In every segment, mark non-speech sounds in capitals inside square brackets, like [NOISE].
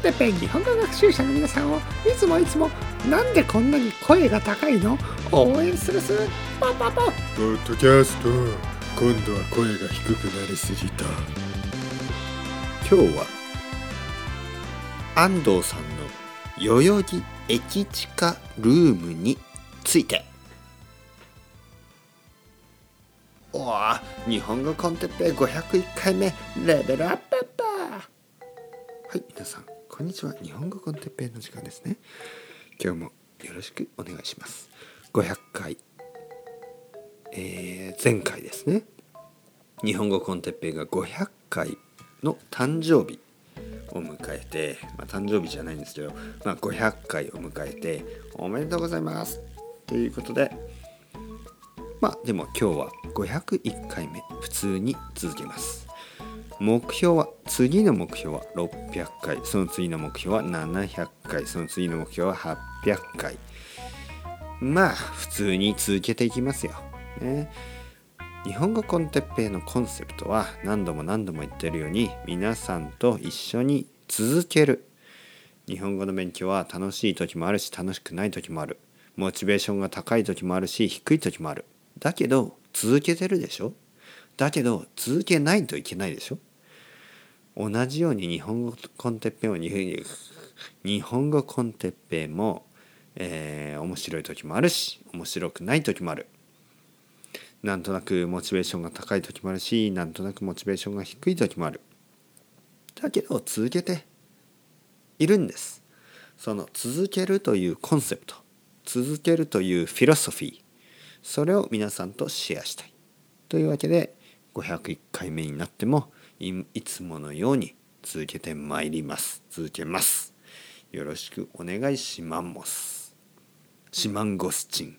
ペン日本語学習者の皆さんをいつもいつもなんでこんなに声が高いの？応援するすパパパポッドキャスト今度は声が低くなりすぎた。今日は安藤さんの代々木駅地下ルームについて。おわ日本語コンテッペ501回目レベルアップこんにちは。日本語コンテッペの時間ですね。今日もよろしくお願いします。500回。えー、前回ですね。日本語コンテッペイが500回の誕生日を迎えて、まあ、誕生日じゃないんですけど、まあ、500回を迎えておめでとうございます。ということでまあでも今日は501回目普通に続けます。目標は次の目標は600回。その次の目標は700回。その次の目標は800回。まあ普通に続けていきますよ、ね、日本語コンテッペイのコンセプトは何度も何度も言ってるように皆さんと一緒に続ける。日本語の勉強は楽しい時もあるし楽しくない時もある。モチベーションが高い時もあるし低い時もある。だけど続けてるでしょ？だけど続けないといけないでしょ？同じように日本語コンテッペイも日本語コンテッペイも、えー、面白い時もあるし面白くない時もある。なんとなくモチベーションが高い時もあるしなんとなくモチベーションが低い時もある。だけど続けているんです。その続けるというコンセプト続けるというフィロソフィーそれを皆さんとシェアしたい。というわけで501回目になってもいつものように続けてまいります。続けます。よろしくお願いします。シマンゴスチン。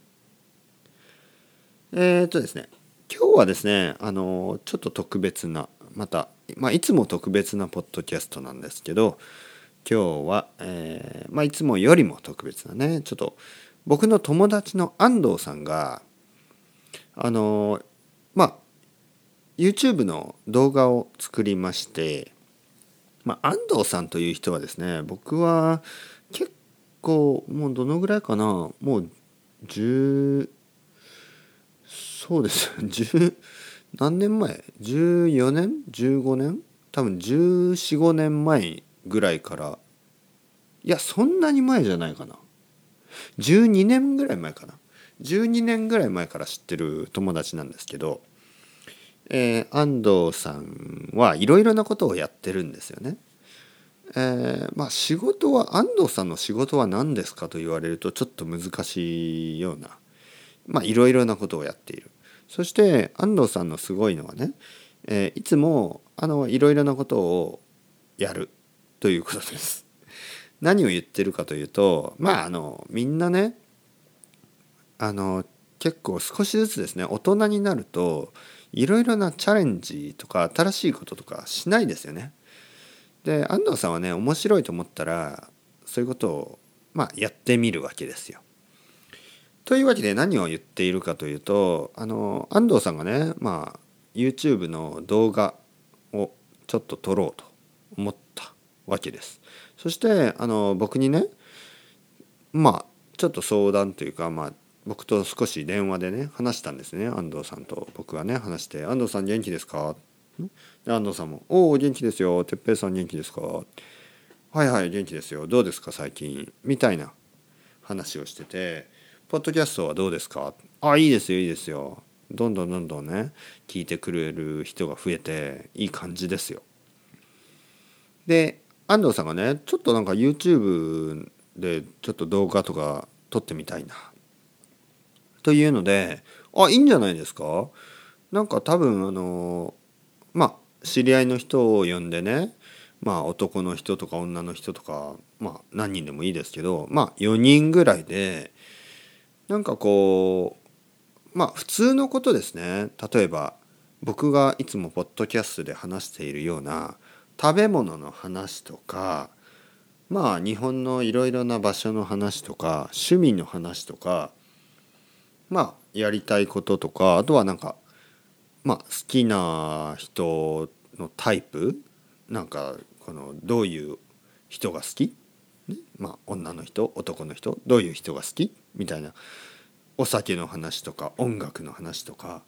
えー、っとですね今日はですねあのちょっと特別なまた、まあ、いつも特別なポッドキャストなんですけど今日は、えーまあ、いつもよりも特別なねちょっと僕の友達の安藤さんがあのまあ YouTube の動画を作りまして、まあ、安藤さんという人はですね僕は結構もうどのぐらいかなもう10そうです [LAUGHS] 10何年前？14年？15年？多分1415年前ぐらいからいやそんなに前じゃないかな。12年ぐらい前かな。12年ぐらい前から知ってる友達なんですけど、えー、安藤さんはいろいろなことをやってるんですよね。えー、まあ仕事は安藤さんの仕事は何ですかと言われるとちょっと難しいようなまあいろいろなことをやっている。そして安藤さんのすごいのはね、えー、いつもあのいろいろなことをやるということです。[LAUGHS] 何を言ってるかというとまああのみんなねあの結構少しずつですね大人になるといろいろなチャレンジとか新しいこととかしないですよね。で安藤さんはね面白いと思ったらそういうことをまあやってみるわけですよ。というわけで何を言っているかというとあの安藤さんがね、まあ、YouTube の動画をちょっと撮ろうと思ったわけです。そしてあの僕にねまあちょっと相談というか、まあ、僕と少し電話でね話したんですね。安藤さんと僕はね話して「安藤さん元気ですか?」で安藤さんも「おお元気ですよ。哲平さん元気ですか?」「はいはい元気ですよ。どうですか？最近」みたいな話をしててポッドキャストはどうですかあいいですよいいですよ。どんどんどんどんね聞いてくれる人が増えていい感じですよ。で安藤さんがねちょっとなんか YouTube でちょっと動画とか撮ってみたいな。というのであいいんじゃないですか？なんか多分あのまあ知り合いの人を呼んでねまあ男の人とか女の人とかまあ何人でもいいですけどまあ4人ぐらいでなんかこうまあ普通のことですね。例えば僕がいつもポッドキャストで話しているような食べ物の話とかまあ日本のいろいろな場所の話とか趣味の話とかまあやりたいこととかあとはなんかまあ好きな人のタイプ？なんかこのどういう人が好き、ね、まあ女の人？男の人？どういう人が好き？みたいなお酒の話とか音楽の話とか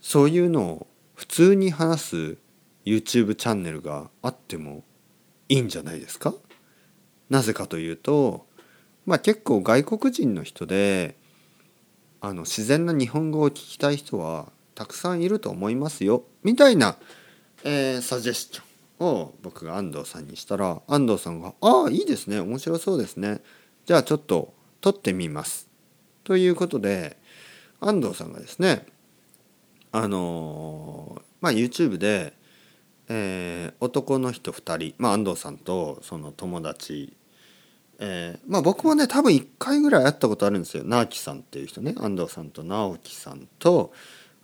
そういうのを普通に話す YouTube チャンネルがあってもいいんじゃないですか？なぜかというとまあ結構外国人の人であの自然な日本語を聞きたい人はたくさんいると思いますよ。みたいな、えーサジェスチョンを僕が安藤さんにしたら安藤さんが「ああいいですね。面白そうですね。じゃあちょっと撮ってみます」ということで安藤さんがですねあのーまあ YouTube で、えー男の人2人、まあ、安藤さんとその友達えーまあ僕もね多分1回ぐらい会ったことあるんですよ。直樹さんっていう人ね。安藤さんと直樹さんと。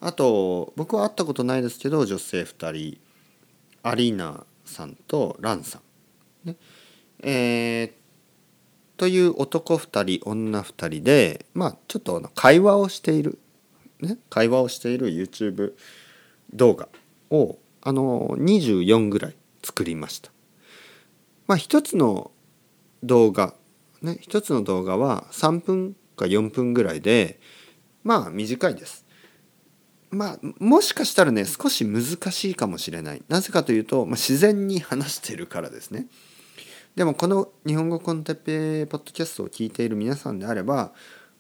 あと僕は会ったことないですけど女性2人アリーナさんとランさん、ね。えーという男2人女2人でまあちょっと会話をしている、ね、会話をしている YouTube 動画をあの24ぐらい作りました。まあ一つの動画ね一つの動画は3分か4分ぐらいでまあ短いです。まあもしかしたらね少し難しいかもしれない。なぜかというと、まあ、自然に話してるからですね。でもこの「日本語コンテッペ」ポッドキャストを聞いている皆さんであれば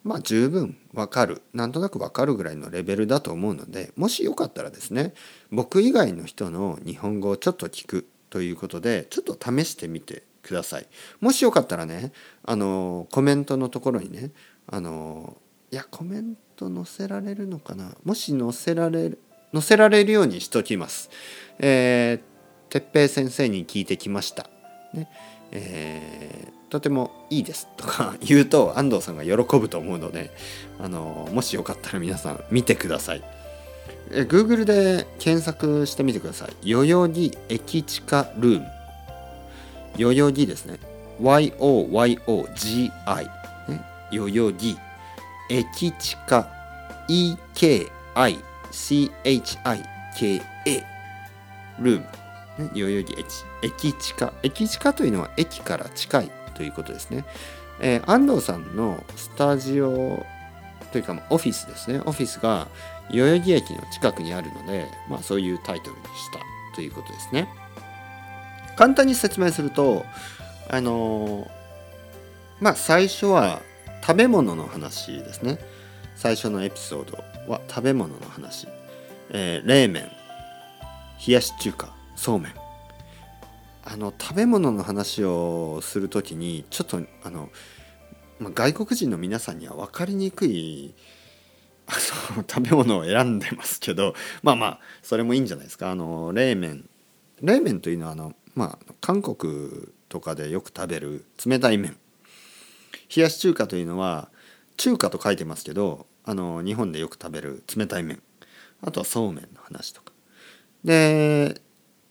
まあ十分わかる。なんとなくわかるぐらいのレベルだと思うのでもしよかったらですね僕以外の人の日本語をちょっと聞くということでちょっと試してみてください。もしよかったらねあのコメントのところにねあのいやコメント載せられるのかな？もし載せられる載せられるようにしときます。えー、哲平先生に聞いてきました。ねえーとてもいいですとか [LAUGHS] 言うと安藤さんが喜ぶと思うのであのもしよかったら皆さん見てください。え Google で検索してみてください。代々木駅地下ルーム。代々木ですね。YOYOGI ね。代々木駅地下 EKICHIKA ルーム。ね。代々木駅。駅地下駅地下というのは駅から近いということですね、えー安藤さんのスタジオというかオフィスですね。オフィスが代々木駅の近くにあるので、まあ、そういうタイトルにしたということですね。簡単に説明するとあのまあ最初は食べ物の話ですね。最初のエピソードは食べ物の話、えー冷麺冷やし中華そうめん。あの食べ物の話をするときにちょっとあの、まあ、外国人の皆さんには分かりにくいあの食べ物を選んでますけどまあまあそれもいいんじゃないですか。あの冷麺。冷麺というのはあの、まあ、韓国とかでよく食べる冷たい麺。冷やし中華というのは中華と書いてますけどあの日本でよく食べる冷たい麺。あとはそうめんの話とか。で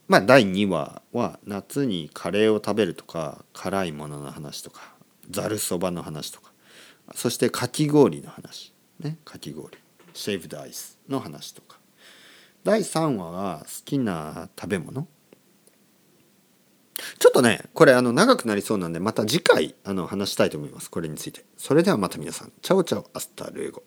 まあ第2話は夏にカレーを食べるとか辛いものの話とかざるそばの話とか。そしてかき氷の話。ねかき氷。 shaved ice の話とか。第3話は好きな食べ物。とねこれあの長くなりそうなんでまた次回あの話したいと思います。これについて。それではまた皆さん。 Ciao ciao hasta luego。